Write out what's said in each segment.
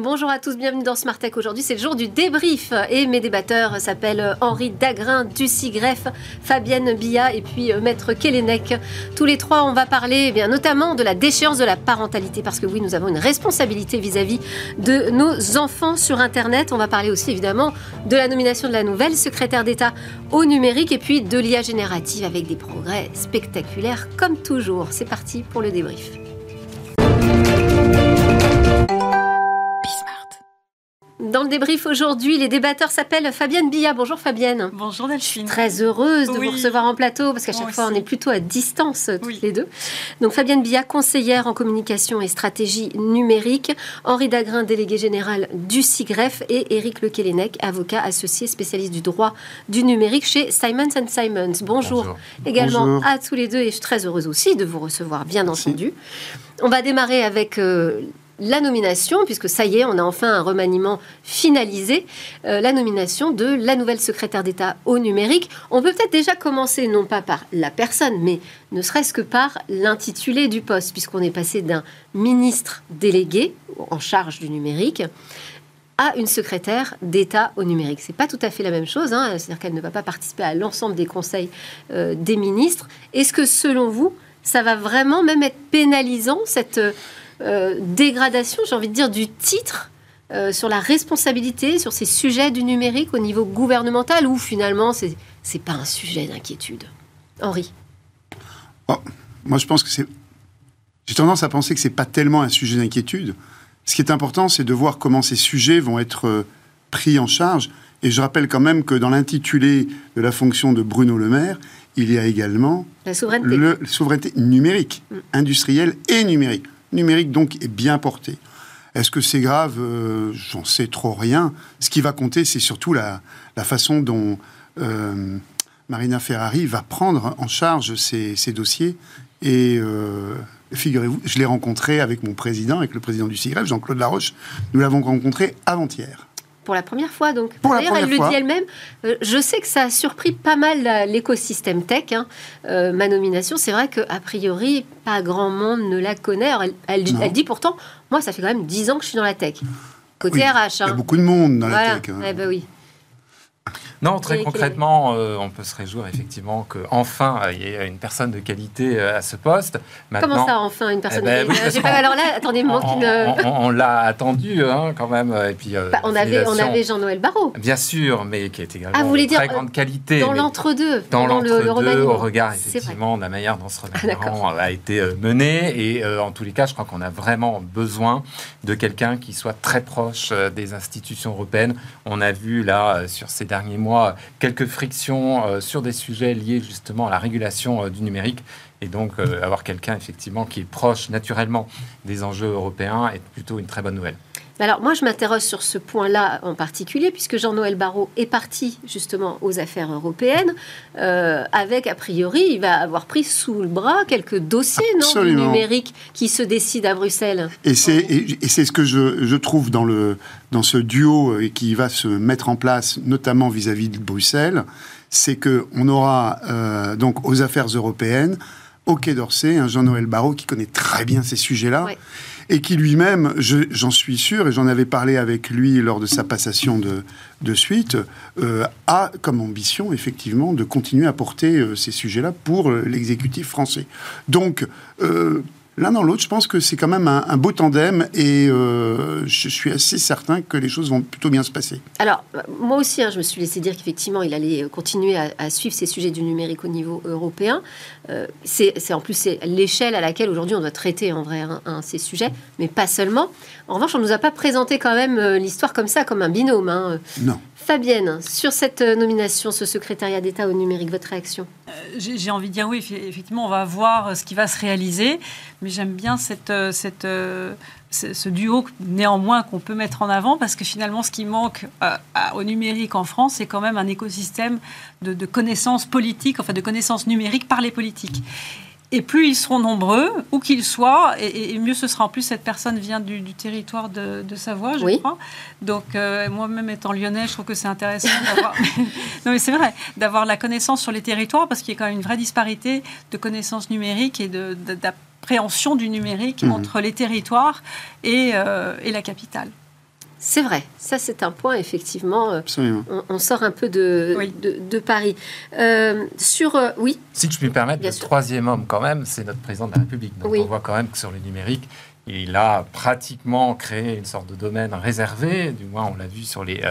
Bonjour à tous, bienvenue dans Smart Tech. Aujourd'hui, c'est le jour du débrief et mes débatteurs s'appellent Henri Dagrin, Ducy Greff, Fabienne Billa et puis euh, Maître Kélénec. Tous les trois, on va parler eh bien, notamment de la déchéance de la parentalité parce que oui, nous avons une responsabilité vis-à-vis de nos enfants sur Internet. On va parler aussi évidemment de la nomination de la nouvelle secrétaire d'État au numérique et puis de l'IA générative avec des progrès spectaculaires comme toujours. C'est parti pour le débrief. Dans le débrief aujourd'hui, les débatteurs s'appellent Fabienne Billa. Bonjour Fabienne. Bonjour Delphine. Très heureuse de vous recevoir en plateau parce qu'à chaque fois on est plutôt à distance toutes les deux. Donc Fabienne Billa, conseillère en communication et stratégie numérique, Henri Dagrin, délégué général du CIGREF et Éric Lequelenec, avocat associé spécialiste du droit du numérique chez Simons Simons. Bonjour, également à tous les deux et je suis très heureuse aussi de vous recevoir bien entendu. On va démarrer avec euh, la nomination, puisque ça y est, on a enfin un remaniement finalisé, euh, la nomination de la nouvelle secrétaire d'État au numérique. On peut peut-être déjà commencer, non pas par la personne, mais ne serait-ce que par l'intitulé du poste, puisqu'on est passé d'un ministre délégué en charge du numérique à une secrétaire d'État au numérique. C'est pas tout à fait la même chose, hein. c'est-à-dire qu'elle ne va pas participer à l'ensemble des conseils euh, des ministres. Est-ce que selon vous, ça va vraiment même être pénalisant cette euh, dégradation, j'ai envie de dire, du titre euh, sur la responsabilité, sur ces sujets du numérique au niveau gouvernemental, ou finalement, c'est n'est pas un sujet d'inquiétude? Henri oh, Moi, je pense que c'est. J'ai tendance à penser que c'est pas tellement un sujet d'inquiétude. Ce qui est important, c'est de voir comment ces sujets vont être euh, pris en charge. Et je rappelle quand même que dans l'intitulé de la fonction de Bruno Le Maire, il y a également la souveraineté, le, souveraineté numérique, mm. industrielle et numérique numérique donc est bien porté. Est-ce que c'est grave? Euh, J'en sais trop rien. Ce qui va compter, c'est surtout la, façon dont euh, Marina Ferrari va prendre en charge ces, dossiers. Et euh, figurez-vous, je l'ai rencontré avec mon président, avec le président du CIGREF, Jean-Claude Laroche. Nous l'avons rencontré avant-hier pour la première fois. Donc, d'ailleurs, elle le dit elle-même. Euh, je sais que ça a surpris pas mal l'écosystème tech. Hein. Euh, ma nomination, c'est vrai qu'a priori, pas grand monde ne la connaît. elle, dit pourtant, moi, ça fait quand même 10 ans que je suis dans la tech. Côté RH. Hein. Il y a beaucoup de monde dans la tech. Hein. Eh ben oui. Non, très concrètement, euh, on peut se réjouir effectivement qu'enfin il y ait une personne de qualité euh, à ce poste. Comment ça, enfin une personne eh de ben qualité? Alors là, attendez, on, on, l'a attendu hein, quand même. Et puis, euh, bah, on, avait, on avait Jean-Noël Barrot. Bien sûr, mais qui est également ah, vous de très grande qualité. Dans l'entre-deux. Dans l'entre-deux, au regard effectivement de la manière dont ce ah, remaniement a été mené. Et en tous les cas, je crois qu'on a vraiment besoin de quelqu'un qui soit très proche des institutions européennes. On a vu là, sur ces derniers mois, quelques frictions euh, sur des sujets liés justement à la régulation euh, du numérique. Et donc, euh, avoir quelqu'un effectivement qui est proche naturellement des enjeux européens est plutôt une très bonne nouvelle. Alors moi, je m'interroge sur ce point-là en particulier, puisque Jean-Noël Barrot est parti justement aux affaires européennes, avec, a priori, il va avoir pris sous le bras quelques dossiers non, du numérique qui se décident à Bruxelles. Et c'est, et, c'est ce que je, je, trouve dans, le, dans ce duo euh, qui va se mettre en place, notamment vis-à-vis de Bruxelles, c'est qu'on aura euh, donc aux affaires européennes, au Quai d'Orsay, un Jean-Noël Barrot qui connaît très bien ces sujets-là. Et qui lui-même, j'en suis sûr, et j'en avais parlé avec lui lors de sa passation de, suite, euh, a comme ambition, effectivement, de continuer à porter ces sujets-là pour l'exécutif français. Donc, L'un dans l'autre, je pense que c'est quand même un, beau tandem et euh, je suis assez certain que les choses vont plutôt bien se passer. Alors, moi aussi, hein, je me suis laissé dire qu'effectivement, il allait continuer à, suivre ces sujets du numérique au niveau européen. Euh, c'est en plus l'échelle à laquelle aujourd'hui on doit traiter en vrai hein, ces sujets, mais pas seulement. En revanche, on ne nous a pas présenté quand même euh, l'histoire comme ça, comme un binôme. Hein. Non. Fabienne, sur cette nomination, ce secrétariat d'État au numérique, votre réaction? J'ai envie de dire oui, effectivement, on va voir ce qui va se réaliser mais j'aime bien euh, euh, ce duo néanmoins qu'on peut mettre en avant parce que finalement ce qui manque euh, au numérique en France c'est quand même un écosystème de, connaissances politiques, enfin de connaissances numériques par les politiques. Et plus ils seront nombreux, où qu'ils soient, et, mieux ce sera. En plus, cette personne vient du, territoire de, Savoie, je crois. Donc, moi-même étant lyonnais, je trouve que c'est intéressant d'avoir. non, mais c'est vrai, d'avoir la connaissance sur les territoires, parce qu'il y a quand même une vraie disparité de connaissances numériques et de, préhension du numérique mhm. entre les territoires et, euh, et la capitale. C'est vrai, ça c'est un point effectivement. Euh, on, sort un peu de, de, Paris. Euh, sur euh, oui. Si je puis me permettre, le troisième homme quand même, c'est notre président de la République. Donc on voit quand même que sur le numérique, il a pratiquement créé une sorte de domaine réservé. Du moins, on l'a vu sur les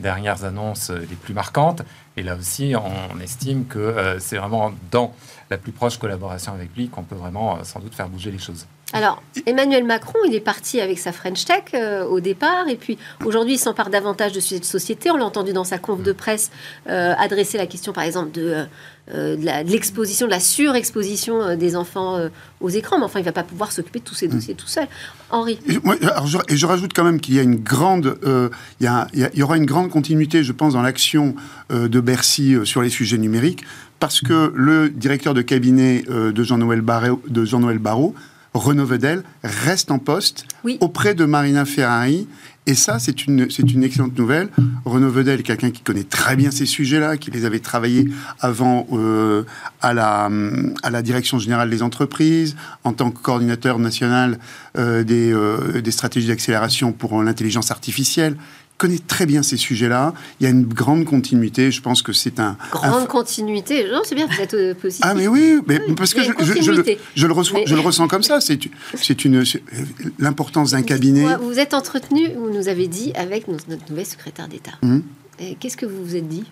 dernières annonces les plus marquantes. Et là aussi, on estime que c'est vraiment dans la plus proche collaboration avec lui qu'on peut vraiment sans doute faire bouger les choses. Alors, Emmanuel Macron, il est parti avec sa French Tech euh, au départ, et puis aujourd'hui, il s'empare davantage de sujets de société. On l'a entendu dans sa conf de presse euh, adresser la question, par exemple, de, euh, de l'exposition, de la surexposition des enfants aux écrans. Mais enfin, il ne va pas pouvoir s'occuper de tous ces dossiers tout seul. Henri et, je, et je, rajoute quand même qu'il y a une grande, il, y aura une grande continuité, je pense, dans l'action de Bercy sur les sujets numériques, parce que le directeur de cabinet de Jean-Noël Barrault, de Jean-Noël Renaud Vedel reste en poste auprès de Marina Ferrari. Et ça, c'est une, c'est une excellente nouvelle. Renaud Vedel est quelqu'un qui connaît très bien ces sujets-là, qui les avait travaillés avant euh, à, la, à la direction générale des entreprises, en tant que coordinateur national euh, des, euh, des stratégies d'accélération pour l'intelligence artificielle connaît très bien ces sujets-là. Il y a une grande continuité. Je pense que c'est un. Grande continuité. Non, c'est bien, vous êtes euh, positif. Ah, mais oui, mais parce que je, je, le, je, le, reçois, je le ressens comme ça. C'est, c'est une, l'importance d'un cabinet. Vous vous êtes entretenu, vous nous avez dit, avec notre nouvelle secrétaire d'État. Hum. Qu'est-ce que vous vous êtes dit?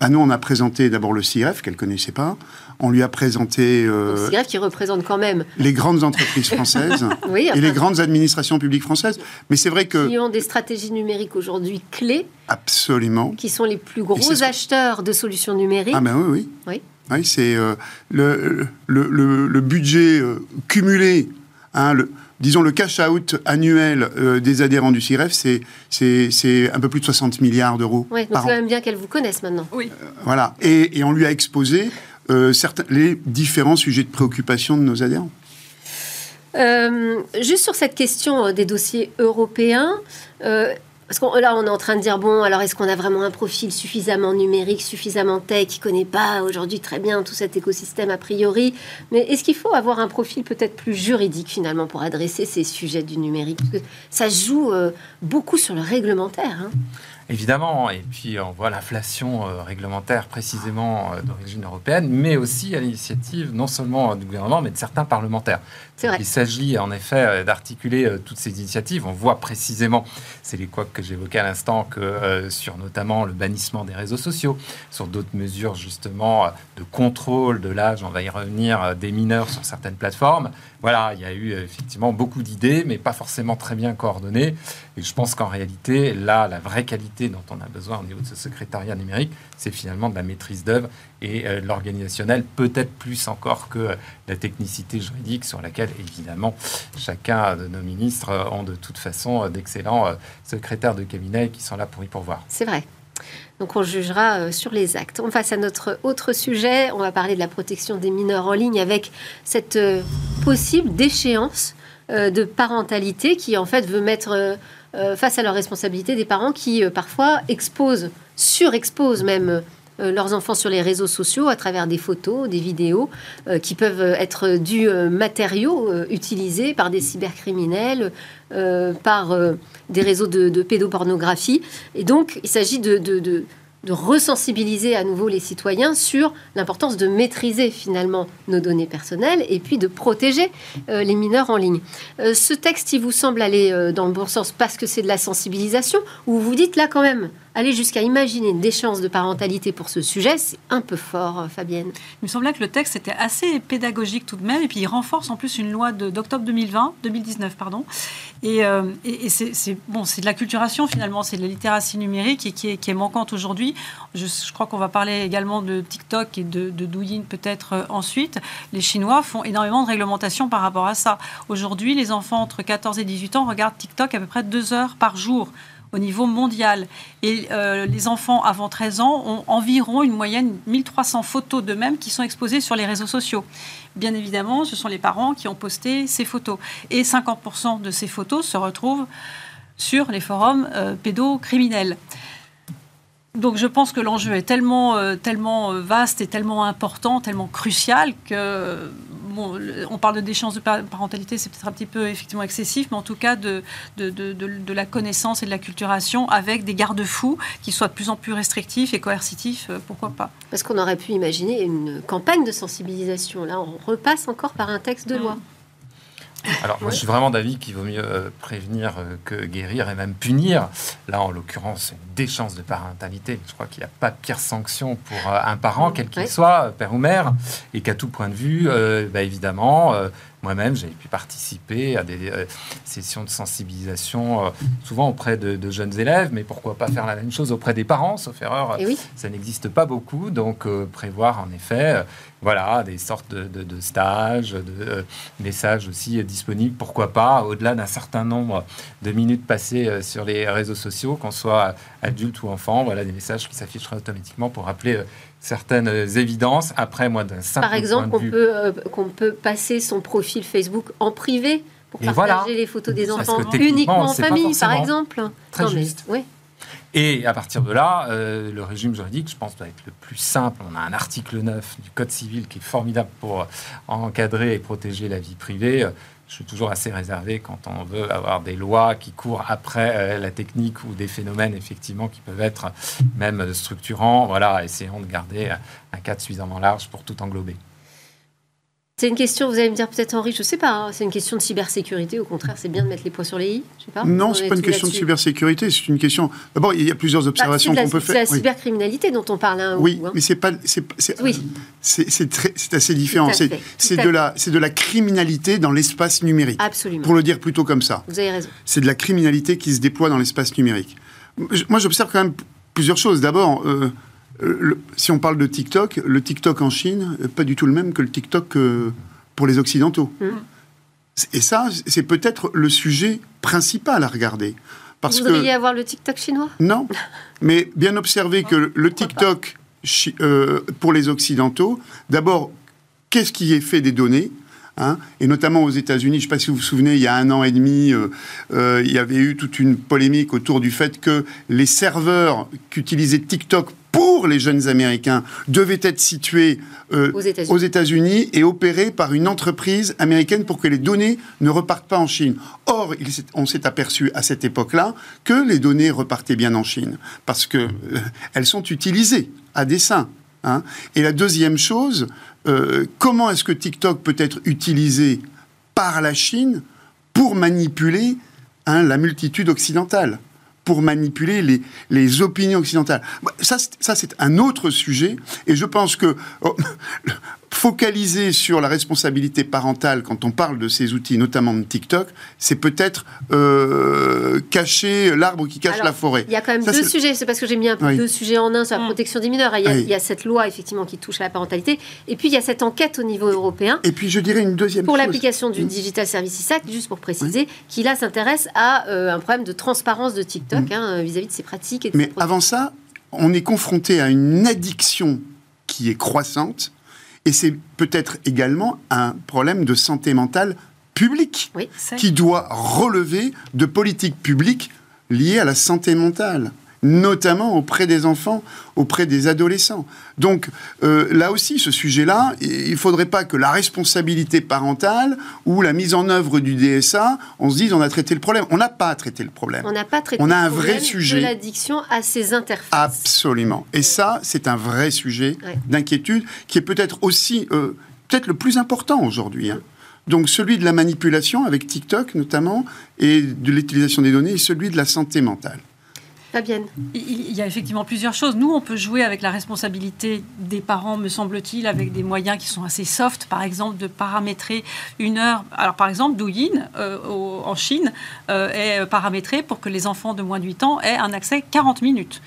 Ah, nous, on a présenté d'abord le CIREF, qu'elle ne connaissait pas. On lui a présenté... Euh, le CIREF qui représente quand même... Les grandes entreprises françaises et les grandes administrations publiques françaises. Mais c'est vrai que... Qui ont des stratégies numériques aujourd'hui clés. Absolument. Qui sont les plus gros acheteurs de solutions numériques. Ah ben oui, oui. Oui. oui c'est euh, le, le, le, budget euh, cumulé, hein, le, disons, le cash-out annuel euh, des adhérents du CIREF, c'est un peu plus de 60 milliards d'euros. Oui, donc c'est quand même bien qu'elle vous connaisse maintenant. Oui. Euh, voilà. Et, on lui a exposé euh, les différents sujets de préoccupation de nos adhérents. juste sur cette question des dossiers européens, parce que là, on est en train de dire, bon, alors est-ce qu'on a vraiment un profil suffisamment numérique, suffisamment tech, qui connaît pas aujourd'hui très bien tout cet écosystème a priori? Mais est-ce qu'il faut avoir un profil peut-être plus juridique finalement pour adresser ces sujets du numérique? Parce que ça joue euh, beaucoup sur le réglementaire. Hein. Évidemment, et puis on voit l'inflation euh, réglementaire précisément euh, d'origine européenne, mais aussi à l'initiative non seulement du gouvernement, mais de certains parlementaires. Il s'agit en effet euh, d'articuler toutes ces initiatives. On voit précisément, c'est les quoi que j'évoquais à l'instant, que sur notamment le bannissement des réseaux sociaux, sur d'autres mesures justement de contrôle de l'âge, on va y revenir, des mineurs sur certaines plateformes. Voilà, il y a eu effectivement beaucoup d'idées, mais pas forcément très bien coordonnées. Et je pense qu'en réalité, là, la vraie qualité dont on a besoin au niveau de ce secrétariat numérique, c'est finalement de la maîtrise d'œuvre et euh, l'organisationnel, peut-être plus encore que la technicité juridique sur laquelle, évidemment, chacun de nos ministres ont de toute façon d'excellents euh, secrétaires de cabinet qui sont là pour y pourvoir. C'est vrai. Donc on jugera euh, sur les actes. On passe à notre autre sujet. On va parler de la protection des mineurs en ligne avec cette possible déchéance de parentalité qui en fait veut mettre euh, face à leurs responsabilités des parents qui euh, parfois exposent, surexposent même euh, leurs enfants sur les réseaux sociaux à travers des photos, des vidéos qui peuvent être du matériaux utilisés par des cybercriminels, par des réseaux de, pédopornographie. Et donc, il s'agit de, de, resensibiliser à nouveau les citoyens sur l'importance de maîtriser finalement nos données personnelles et puis de protéger les mineurs en ligne. ce texte, il vous semble aller dans le bon sens parce que c'est de la sensibilisation ou vous dites là quand même aller jusqu'à imaginer une déchéance de parentalité pour ce sujet, c'est un peu fort, euh, Fabienne. Il me semblait que le texte était assez pédagogique tout de même, et puis il renforce en plus une loi d'octobre 2020, 2019, pardon. Et, euh, c'est bon, c'est de la culturation finalement, c'est de la littératie numérique et qui est, manquante aujourd'hui. Je, crois qu'on va parler également de TikTok et de, de Douyin peut-être euh, ensuite. Les Chinois font énormément de réglementation par rapport à ça. Aujourd'hui, les enfants entre 14 et 18 ans regardent TikTok à peu près deux heures par jour au niveau mondial. Et euh, les enfants avant 13 ans ont environ une moyenne 1300 photos d'eux-mêmes qui sont exposées sur les réseaux sociaux. Bien évidemment, ce sont les parents qui ont posté ces photos. Et 50% de ces photos se retrouvent sur les forums euh, pédocriminels. Donc je pense que l'enjeu est tellement, euh, tellement vaste et tellement important, tellement crucial que bon, on parle de déchéance de parentalité, c'est peut-être un petit peu effectivement excessif, mais en tout cas de, de, de, de la connaissance et de la culturation avec des garde-fous qui soient de plus en plus restrictifs et coercitifs, pourquoi pas Parce qu'on aurait pu imaginer une campagne de sensibilisation. Là, on repasse encore par un texte de loi. Alors, moi, je suis vraiment d'avis qu'il vaut mieux euh, prévenir euh, que guérir et même punir. Là, en l'occurrence, une déchéance de parentalité. Je crois qu'il n'y a pas de pire sanction pour euh, un parent, quel qu'il soit, père ou mère, et qu'à tout point de vue, bah, évidemment, moi-même, j'ai pu participer à des euh, sessions de sensibilisation, euh, souvent auprès de, jeunes élèves, mais pourquoi pas faire la même chose auprès des parents, sauf erreur, eh ça n'existe pas beaucoup, donc euh, prévoir en effet voilà, des sortes de, stages, de messages aussi disponibles, pourquoi pas, au-delà d'un certain nombre de minutes passées sur les réseaux sociaux, qu'on soit adulte ou enfant, voilà, des messages qui s'afficheraient automatiquement pour rappeler certaines évidences. Après, moi, d'un simple Par exemple, qu'on peut, euh, qu'on peut passer son profil Facebook en privé pour partager les photos des enfants uniquement en famille, par exemple. Très juste. oui. Et à partir de là, euh, le régime juridique, je pense, doit être le plus simple. On a un article 9 du Code civil qui est formidable pour encadrer et protéger la vie privée je suis toujours assez réservé quand on veut avoir des lois qui courent après euh, la technique ou des phénomènes effectivement qui peuvent être même structurants. Voilà, essayons de garder un cadre suffisamment large pour tout englober. C'est une question, vous allez me dire peut-être Henri, je ne sais pas, hein, c'est une question de cybersécurité, au contraire c'est bien de mettre les poids sur les i je sais pas. Non, ce n'est pas une question de cybersécurité, c'est une question... D'abord, il y a plusieurs bah, observations qu'on peut faire. C'est la cybercriminalité dont on parle. Hein, oui, mais c'est pas... C'est oui. assez différent. C'est de, la, de la criminalité dans l'espace numérique. Absolument. Pour le dire plutôt comme ça. Vous avez raison. C'est de la criminalité qui se déploie dans l'espace numérique. Moi, j'observe quand même plusieurs choses. D'abord... Euh, si on parle de TikTok, le TikTok en Chine, pas du tout le même que le TikTok euh, pour les Occidentaux. Mm. Et ça, c'est peut-être le sujet principal à regarder. Parce Vous voudriez avoir le TikTok chinois? Non, mais bien observer que le TikTok euh, pour les Occidentaux, d'abord, qu'est-ce qui est fait des données Hein, et notamment aux États-Unis. Je ne sais pas si vous vous souvenez, il y a un an et demi, euh, il y avait eu toute une polémique autour du fait que les serveurs qu'utilisait TikTok pour les jeunes Américains devait être situé euh, aux États-Unis et opéré par une entreprise américaine pour que les données ne repartent pas en Chine. Or, on s'est aperçu à cette époque-là que les données repartaient bien en Chine parce qu'elles euh, sont utilisées à dessein. Hein. Et la deuxième chose, euh, comment est-ce que TikTok peut être utilisé par la Chine pour manipuler hein, la multitude occidentale? Pour manipuler les, opinions occidentales. Ça, ça c'est un autre sujet, et je pense que oh, focaliser sur la responsabilité parentale quand on parle de ces outils, notamment de TikTok, c'est peut-être euh, cacher l'arbre qui cache la forêt. Il y a quand même deux sujets, c'est parce que j'ai mis un peu deux sujets en un sur la mm. protection des mineurs. Il y, a, il y, a, cette loi effectivement qui touche à la parentalité, et puis il y a cette enquête au niveau européen. Et puis je dirais une deuxième pour l'application du. Digital Services Act, juste pour préciser, qui là s'intéresse à euh, un problème de transparence de TikTok mm. hein, vis-à-vis de ses pratiques. Et Mais avant ça, on est confronté à une addiction qui est croissante et c'est peut-être également un problème de santé mentale publique qui doit relever de politiques publiques liées à la santé mentale notamment auprès des enfants, auprès des adolescents. Donc euh, là aussi, ce sujet-là, il ne faudrait pas que la responsabilité parentale ou la mise en œuvre du DSA, on se dise on a traité le problème. On n'a pas traité le problème. On n'a pas traité on a un vrai sujet de l'addiction à ces interfaces. Absolument. Et ça, c'est un vrai sujet d'inquiétude qui est peut-être aussi euh, peut-être le plus important aujourd'hui. Hein. Donc celui de la manipulation avec TikTok notamment et de l'utilisation des données et celui de la santé mentale. Fabienne. Il y a effectivement plusieurs choses. Nous, on peut jouer avec la responsabilité des parents, me semble-t-il, avec des moyens qui sont assez soft. Par exemple, de paramétrer une heure. Alors, par exemple, Douyin, euh, en Chine, euh, est paramétré pour que les enfants de moins de 8 ans aient un accès 40 minutes.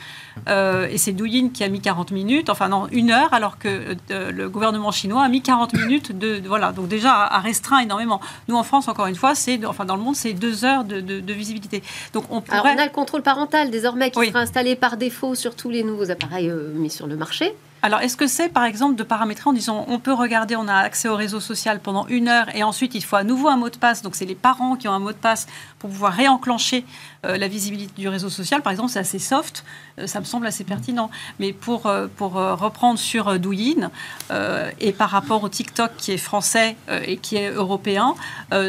Euh, et c'est Douyin qui a mis 40 minutes, enfin non, une heure, alors que euh, le gouvernement chinois a mis 40 minutes de, voilà, donc déjà a, restreint énormément. Nous en France, encore une fois, c'est enfin dans le monde, c'est deux heures de, visibilité. Donc on pourrait... on a le contrôle parental désormais qui sera installé par défaut sur tous les nouveaux appareils euh, mis sur le marché. Alors, est-ce que c'est, par exemple, de paramétrer en disant on peut regarder, on a accès au réseau social pendant une heure et ensuite il faut à nouveau un mot de passe. Donc, c'est les parents qui ont un mot de passe pour pouvoir réenclencher euh, la visibilité du réseau social. Par exemple, c'est assez soft, euh, ça me semble assez pertinent. Mais pour, euh, pour reprendre sur Douyin et par rapport au TikTok qui est français et qui est européen,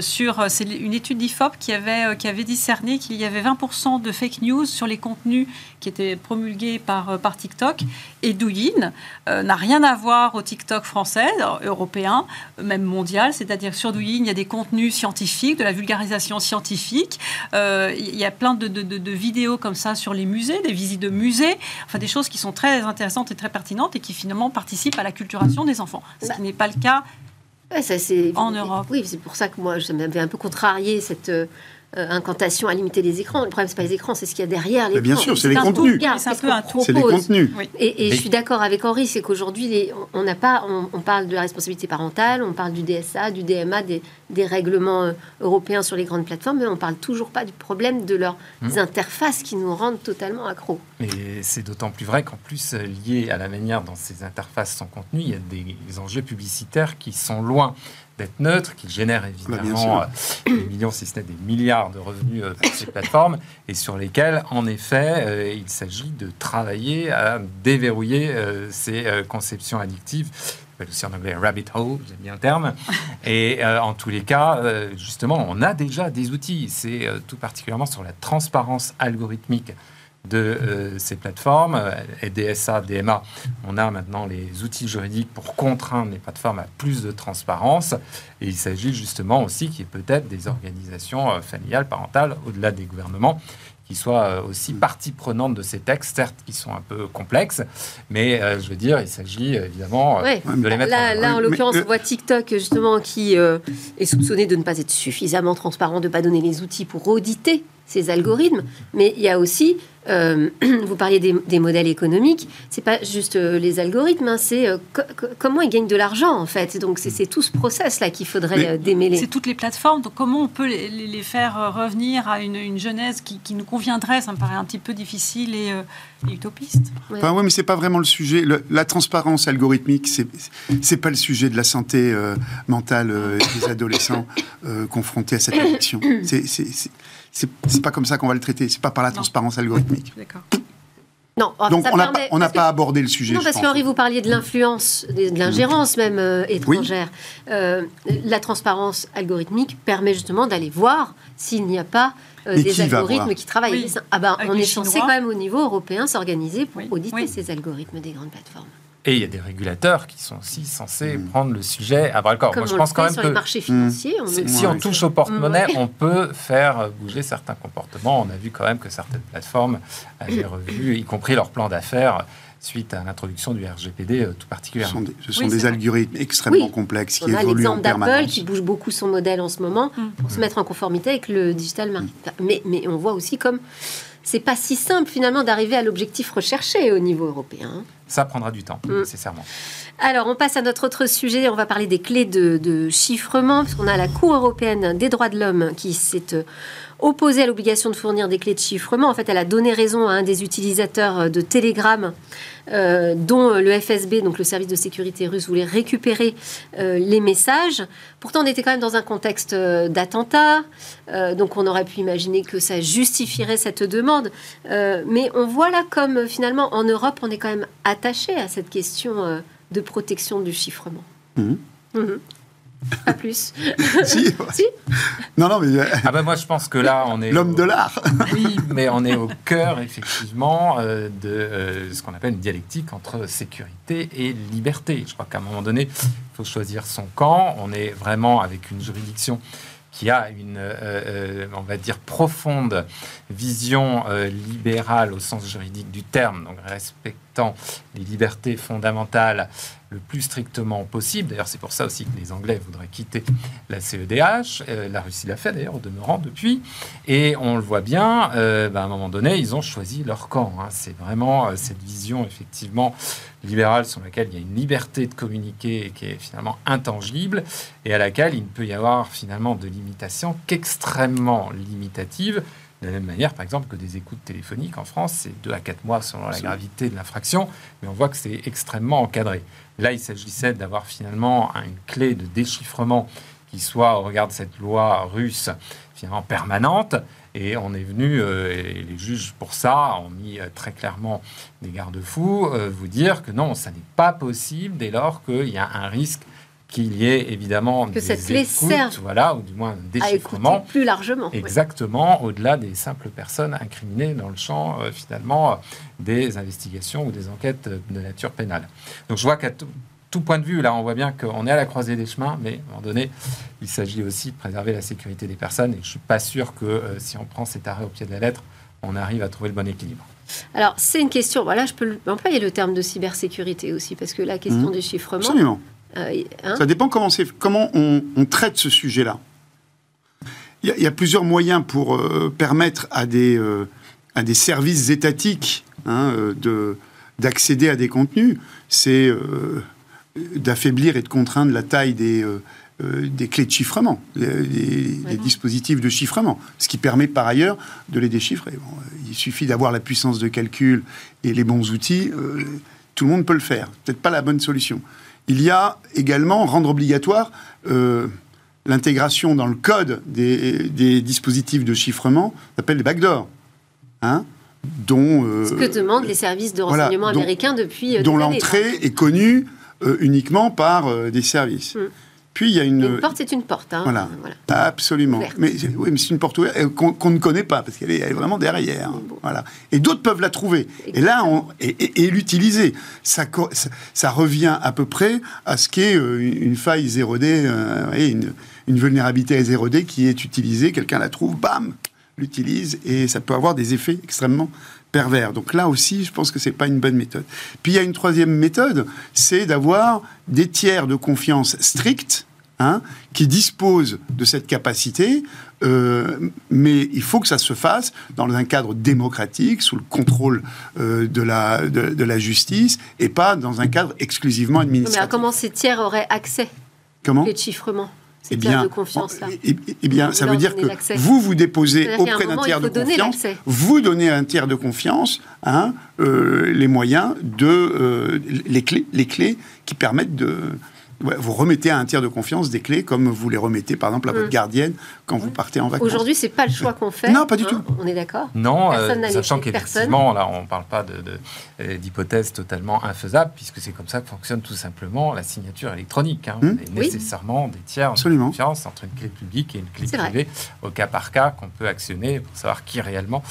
sur c'est une étude d'IFOP qui avait, qui avait discerné qu'il y avait 20% de fake news sur les contenus qui étaient promulgués par, par TikTok. Et Douyin n'a rien à voir au TikTok français, européen, même mondial. C'est-à-dire sur Douyin, il y a des contenus scientifiques, de la vulgarisation scientifique. il y a plein de, vidéos comme ça sur les musées, des visites de musées, enfin des choses qui sont très intéressantes et très pertinentes et qui finalement participent à la culturation des enfants. Ce bah. qui n'est pas le cas ça, en Europe. Oui, c'est pour ça que moi, je m'avais un peu contrarié cette, euh, incantation à limiter les écrans. Le problème, c'est pas les écrans, c'est ce qu'il y a derrière les Bien sûr, c'est les contenus. C'est les contenus. Et, je suis d'accord avec Henri, c'est qu'aujourd'hui, on n'a pas, on, parle de la responsabilité parentale, on parle du DSA, du DMA, des, règlements euh, européens sur les grandes plateformes, mais on parle toujours pas du problème de leurs hmm. interfaces qui nous rendent totalement accros. Et c'est d'autant plus vrai qu'en plus, euh, lié à la manière dont ces interfaces sont contenues, il y a des enjeux publicitaires qui sont loin d'être neutre, qui génère évidemment bah, euh, des millions, si ce n'est des milliards de revenus euh, sur ces plateformes, et sur lesquels, en effet, euh, il s'agit de travailler à déverrouiller ces conceptions addictives aussi en anglais rabbit hole, j'aime bien le terme. Et en tous les cas, justement, on a déjà des outils. C'est tout particulièrement sur la transparence algorithmique de euh, ces plateformes, et DSA, DMA, on a maintenant les outils juridiques pour contraindre les plateformes à plus de transparence. Et il s'agit justement aussi qu'il y ait peut-être des organisations euh, familiales, parentales, au-delà des gouvernements, qui soient euh, aussi partie prenante de ces textes, certes qui sont un peu complexes, mais je veux dire, il s'agit évidemment de les mettre là, en Là, en l'occurrence, on voit TikTok justement qui est soupçonné de ne pas être suffisamment transparent, de ne pas donner les outils pour auditer ces algorithmes, mais il y a aussi euh, vous parliez des, modèles économiques, c'est pas juste euh, les algorithmes, hein, c'est euh, comment ils gagnent de l'argent en fait. Donc c'est tout ce process là qu'il faudrait démêler. C'est toutes les plateformes. Donc comment on peut les, faire revenir à une, genèse qui, nous conviendrait? Ça me paraît un petit peu difficile et, utopiste. Ouais. Enfin, mais c'est pas vraiment le sujet. la transparence algorithmique, c'est c'est pas le sujet de la santé mentale des adolescents confrontés à cette addiction. C'est c'est pas comme ça qu'on va le traiter. C'est pas par la transparence algorithmique. D'accord. Non, donc on n'a pas, abordé le sujet. Non, parce qu'Henri, vous parliez de l'influence, de l'ingérence même euh, étrangère. Euh, la transparence algorithmique permet justement d'aller voir s'il n'y a pas euh, des algorithmes qui travaillent. Ah ben, on est censé quand même au niveau européen s'organiser pour auditer ces algorithmes des grandes plateformes. Et il y a des régulateurs qui sont aussi censés mm. prendre le sujet à bras le corps. Moi, je pense quand même sur que les marchés financiers, si on touche au porte-monnaie, on peut faire bouger certains comportements. On a vu quand même que certaines plateformes avaient revu, y compris leur plan d'affaires suite à l'introduction du RGPD euh, tout particulièrement. Ce sont des, algorithmes extrêmement complexes qui évoluent en permanence. d'Apple qui bouge beaucoup son modèle en ce moment mm. pour se mettre en conformité avec le digital market. Mais, mais on voit aussi comme c'est pas si simple finalement d'arriver à l'objectif recherché au niveau européen. Ça prendra du temps, mm. nécessairement. Alors, on passe à notre autre sujet. On va parler des clés de, chiffrement, parce qu'on a la Cour européenne des droits de l'homme qui s'est euh, opposée à l'obligation de fournir des clés de chiffrement. En fait, elle a donné raison à un des utilisateurs euh, de Telegram, euh, dont le FSB, donc le service de sécurité russe, voulait récupérer les messages. Pourtant, on était quand même dans un contexte d'attentat, donc on aurait pu imaginer que ça justifierait cette demande. mais on voit là comme finalement en Europe, on est quand même attaché à cette question de protection du chiffrement. Mmh. Mmh. Pas plus. si, si, Non, non, mais. Euh, ah ben moi, je pense que là, on est. L'homme de l'art. oui, mais on est au cœur, effectivement, euh, de euh, ce qu'on appelle une dialectique entre sécurité et liberté. Je crois qu'à un moment donné, il faut choisir son camp. On est vraiment avec une juridiction qui a une, on va dire, profonde vision libérale au sens juridique du terme, donc respect les libertés fondamentales le plus strictement possible. D'ailleurs, c'est pour ça aussi que les Anglais voudraient quitter la CEDH. Euh, la Russie l'a fait d'ailleurs au demeurant depuis. Et on le voit bien, euh, ben, à un moment donné, ils ont choisi leur camp. Hein. C'est vraiment euh, cette vision effectivement libérale sur laquelle il y a une liberté de communiquer qui est finalement intangible et à laquelle il ne peut y avoir finalement de limitation qu'extrêmement limitative De la même manière, par exemple, que des écoutes téléphoniques en France, c'est 2 à 4 mois selon la gravité de l'infraction, mais on voit que c'est extrêmement encadré. Là, il s'agissait d'avoir finalement une clé de déchiffrement qui soit, au regard de cette loi russe, finalement permanente. Et on est venu, euh, et les juges pour ça ont mis euh, très clairement des garde-fous, euh, vous dire que non, ça n'est pas possible dès lors qu'il y a un risque qu'il y ait évidemment que cette clé serve, voilà, ou du moins un déchiffrement plus largement, exactement au-delà des simples personnes incriminées dans le champ finalement des investigations ou des enquêtes de nature pénale. Donc je vois qu'à tout point de vue, là, on voit bien qu'on est à la croisée des chemins, mais à un moment donné, il s'agit aussi de préserver la sécurité des personnes. Et je ne suis pas sûr que euh, si on prend cet arrêt au pied de la lettre, on arrive à trouver le bon équilibre. Alors, c'est une question, voilà, je peux employer le terme de cybersécurité aussi, parce que la question mmh. des chiffrements... Absolument. Euh, hein Ça dépend comment, comment on, traite ce sujet-là. Il y, a plusieurs moyens pour euh, permettre à des, à des services étatiques hein, de d'accéder à des contenus. C'est d'affaiblir et de contraindre la taille des, euh, euh, des clés de chiffrement, des, dispositifs de chiffrement, ce qui permet par ailleurs de les déchiffrer. il suffit d'avoir la puissance de calcul et les bons outils, euh, tout le monde peut le faire. Peut-être pas la bonne solution. Il y a également rendre obligatoire l'intégration dans le code des, dispositifs de chiffrement, on appelle les backdoors. Hein dont, Ce que demandent les services de renseignement américains depuis. Dont l'entrée est connue euh, uniquement par euh, des services. Hmm. Puis il y a une... une porte, c'est une porte. Hein. Voilà. absolument. Mais, oui, mais c'est une porte ouverte qu'on ne connaît pas parce qu'elle est, vraiment derrière. Voilà. Et d'autres peuvent la trouver. Et là, on, et, l'utiliser. Ça, ça, revient à peu près à ce qu'est euh, une faille 0D, une, une vulnérabilité 0D qui est utilisée. Quelqu'un la trouve, bam, l'utilise et ça peut avoir des effets extrêmement pervers. Donc là aussi, je pense que c'est pas une bonne méthode. Puis il y a une troisième méthode, c'est d'avoir des tiers de confiance stricts hein, qui disposent de cette capacité, euh, mais il faut que ça se fasse dans un cadre démocratique, sous le contrôle euh, de, la, de, la justice, et pas dans un cadre exclusivement administratif. Mais comment ces tiers auraient accès Comment? Les chiffrements? Eh bien, de confiance là. Eh, eh bien, ça veut dire que vous vous déposez auprès d'un tiers de confiance, vous donnez à un tiers de confiance hein, euh, les moyens de euh, les clés, les clés qui permettent de vous remettez à un tiers de confiance des clés comme vous les remettez par exemple à votre mm. gardienne quand vous partez en vacances. Aujourd'hui, c'est pas le choix qu'on fait. Non, pas du tout. Hein, on est d'accord. Non, euh, sachant qu'effectivement, là, on ne parle pas euh, d'hypothèse totalement infaisable puisque c'est comme ça que fonctionne tout simplement la signature électronique. Hein. Hmm. nécessairement des tiers de confiance entre une clé publique et une clé privée au cas par cas qu'on peut actionner pour savoir qui réellement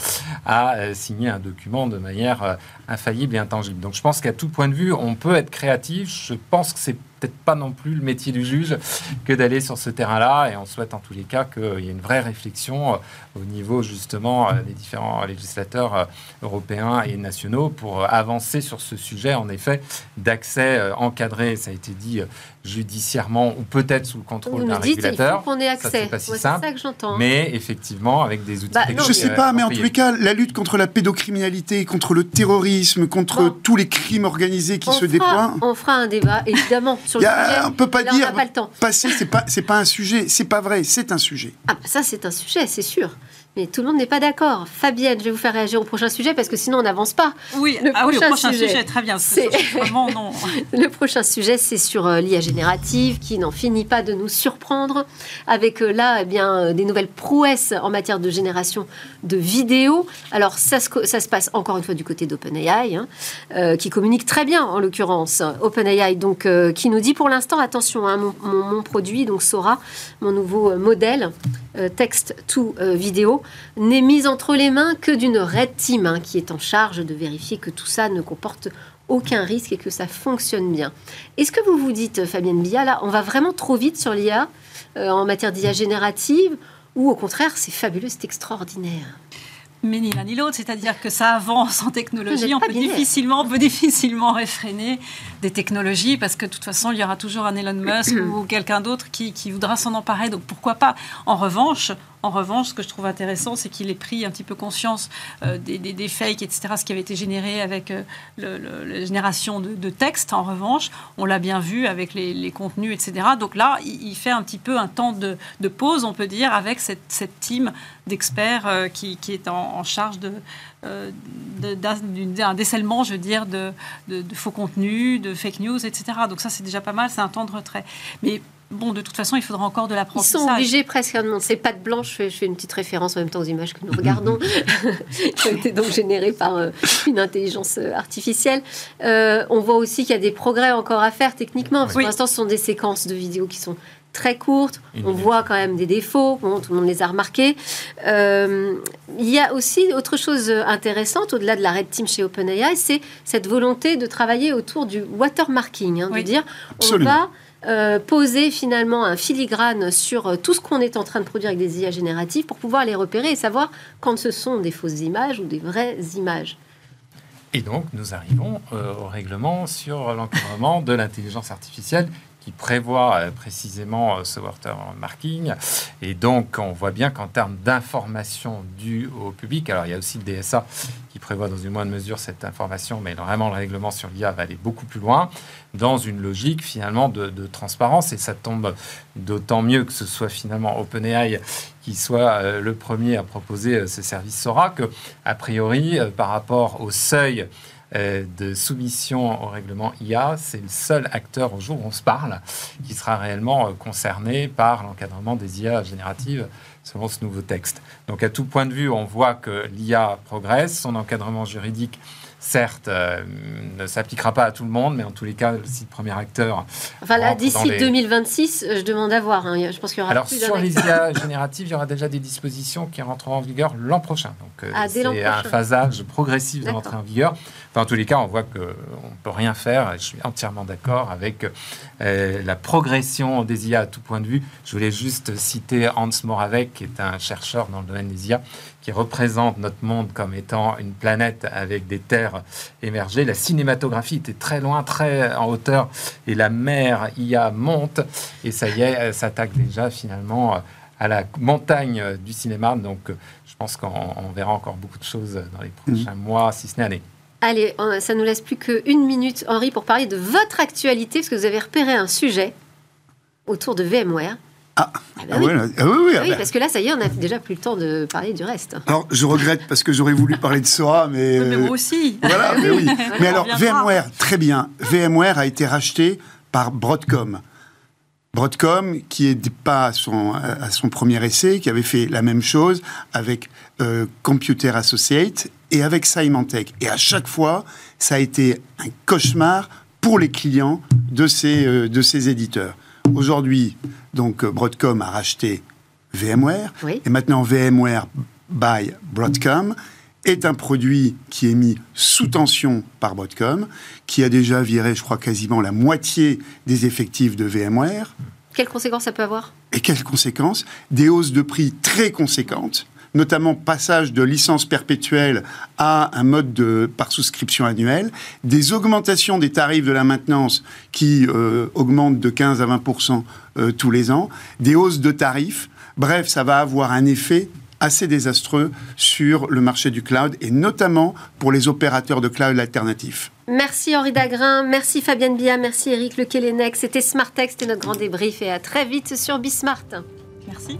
a euh, signé un document de manière infaillible et intangible. Donc je pense qu'à tout point de vue, on peut être créatif. Je pense que c'est peut-être pas non plus le métier du juge que d'aller sur ce terrain-là. Et on souhaite en tous les cas qu'il y ait une vraie réflexion euh, au niveau justement euh, des différents législateurs euh, européens et nationaux pour avancer sur ce sujet, en effet, d'accès encadré, ça a été dit judiciairement ou peut-être sous le contrôle d'un régulateur. Il faut qu'on ait accès. C'est ça que j'entends. Mais effectivement, avec des outils. Bah, je ne sais pas, mais en tous les cas, la lutte contre la pédocriminalité, contre le terrorisme, contre tous les crimes organisés qui se déploient. On fera un débat, évidemment, sur le sujet. On peut pas dire. On pas le temps. Passer, c'est pas, c'est pas un sujet. C'est pas vrai. C'est un sujet. Ah, bah ça, c'est un sujet, c'est sûr. Mais tout le monde n'est pas d'accord. Fabienne, je vais vous faire réagir au prochain sujet parce que sinon on n'avance pas. Oui, le, ah prochain, prochain sujet, très bien. C'est vraiment non. le prochain sujet, c'est sur euh, l'IA générative qui n'en finit pas de nous surprendre avec euh, là, eh bien, euh, des nouvelles prouesses en matière de génération de vidéos. Alors ça se, ça se passe encore une fois du côté d'OpenAI, hein, qui communique très bien en l'occurrence. OpenAI, donc, qui nous dit pour l'instant, attention, hein, mon, mon, produit, donc Sora, mon nouveau modèle texte to vidéo n'est mise entre les mains que d'une red team hein, qui est en charge de vérifier que tout ça ne comporte aucun risque et que ça fonctionne bien. Est-ce que vous vous dites, Fabienne Bia, là, on va vraiment trop vite sur l'IA euh, en matière d'IA générative ou au contraire, c'est fabuleux, c'est extraordinaire? Mais ni l'un ni l'autre, c'est-à-dire que ça avance en technologie, on peut, difficilement, on peut difficilement réfréner des technologies parce que de toute façon, il y aura toujours un Elon Musk ou quelqu'un d'autre qui, qui, voudra s'en emparer. Donc pourquoi pas? En revanche, En revanche, ce que je trouve intéressant, c'est qu'il ait pris un petit peu conscience euh, des, des, fakes, etc., ce qui avait été généré avec euh, la génération de, textes. En revanche, on l'a bien vu avec les, contenus, etc. Donc là, il, fait un petit peu un temps de, pause, on peut dire, avec cette, team d'experts euh, qui, est en, charge de, d'un décèlement, je veux dire, de, de, de, faux contenus, de fake news, etc. Donc ça, c'est déjà pas mal, c'est un temps de retrait. Mais bon, de toute façon, il faudra encore de l'apprentissage. Ils sont obligés presque, non, c'est pas de blanche, je fais, une petite référence en même temps aux images que nous regardons, qui ont été donc générées par euh, une intelligence euh, artificielle. Euh, on voit aussi qu'il y a des progrès encore à faire techniquement, parce que pour l'instant, ce sont des séquences de vidéos qui sont très courtes. On voit quand même des défauts, tout le monde les a remarqués. il y a aussi autre chose intéressante, au-delà de la Red Team chez OpenAI, c'est cette volonté de travailler autour du watermarking, hein, de dire on va euh, poser finalement un filigrane sur euh, tout ce qu'on est en train de produire avec des IA génératives pour pouvoir les repérer et savoir quand ce sont des fausses images ou des vraies images. Et donc, nous arrivons euh, au règlement sur l'encadrement de l'intelligence artificielle qui prévoit euh, précisément euh, ce watermarking. Et donc, on voit bien qu'en termes d'information due au public, alors il y a aussi le DSA qui prévoit dans une moindre mesure cette information, mais vraiment le règlement sur l'IA va aller beaucoup plus loin, dans une logique finalement de, transparence. Et ça tombe d'autant mieux que ce soit finalement OpenAI qui soit euh, le premier à proposer ce service Sora, que, a priori, par rapport au seuil de soumission au règlement IA, c'est le seul acteur au jour où on se parle qui sera réellement euh, concerné par l'encadrement des IA génératives selon ce nouveau texte. Donc à tout point de vue, on voit que l'IA progresse, son encadrement juridique certes, euh, ne s'appliquera pas à tout le monde, mais en tous les cas, le premier acteur. Enfin, là, d'ici 2026, je demande à voir. Hein. Je pense qu'il y aura Alors, sur les IA génératives, il y aura déjà des dispositions qui rentreront en vigueur l'an prochain. Donc, ah, c'est un phasage progressif de l'entrée en vigueur. Enfin, en tous les cas, on voit qu'on ne peut rien faire. Je suis entièrement d'accord avec euh, la progression des IA à tout point de vue. Je voulais juste citer Hans Moravec, qui est un chercheur dans le domaine des IA, qui représente notre monde comme étant une planète avec des terres émergées. La cinématographie était très loin, très en hauteur, et la mer IA monte, et ça y est, elle s'attaque déjà finalement à la montagne du cinéma. Donc je pense qu'on verra encore beaucoup de choses dans les prochains mmh. mois, si ce n'est années. Allez, ça nous laisse plus qu'une minute, Henri, pour parler de votre actualité, parce que vous avez repéré un sujet autour de VMware. Ah, ah, bah ah, oui. Ah oui, ah parce que là, ça y est, on n'a déjà plus le temps de parler du reste. Alors, je regrette parce que j'aurais voulu parler de Sora, mais. mais moi aussi. Voilà, mais oui. mais alors, VMware, très bien. VMware a été racheté par Broadcom. Broadcom, qui n'est pas à son, à son, premier essai, qui avait fait la même chose avec euh, Computer Associate et avec Symantec. Et à chaque fois, ça a été un cauchemar pour les clients de ces, euh, de ces éditeurs. Aujourd'hui, donc euh, Broadcom a racheté VMware. Et maintenant, VMware by Broadcom est un produit qui est mis sous tension par Broadcom, qui a déjà viré, je crois, quasiment la moitié des effectifs de VMware. Quelles conséquences ça peut avoir? Et quelles conséquences? Des hausses de prix très conséquentes notamment passage de licence perpétuelle à un mode de, par souscription annuelle, des augmentations des tarifs de la maintenance qui euh, augmentent de 15 à 20 euh, tous les ans, des hausses de tarifs. Bref, ça va avoir un effet assez désastreux sur le marché du cloud et notamment pour les opérateurs de cloud alternatifs. Merci Henri Dagrin, merci Fabienne Bia, merci Eric Lequelenec. C'était Smartex, c'était notre grand débrief et à très vite sur Bismart. Merci.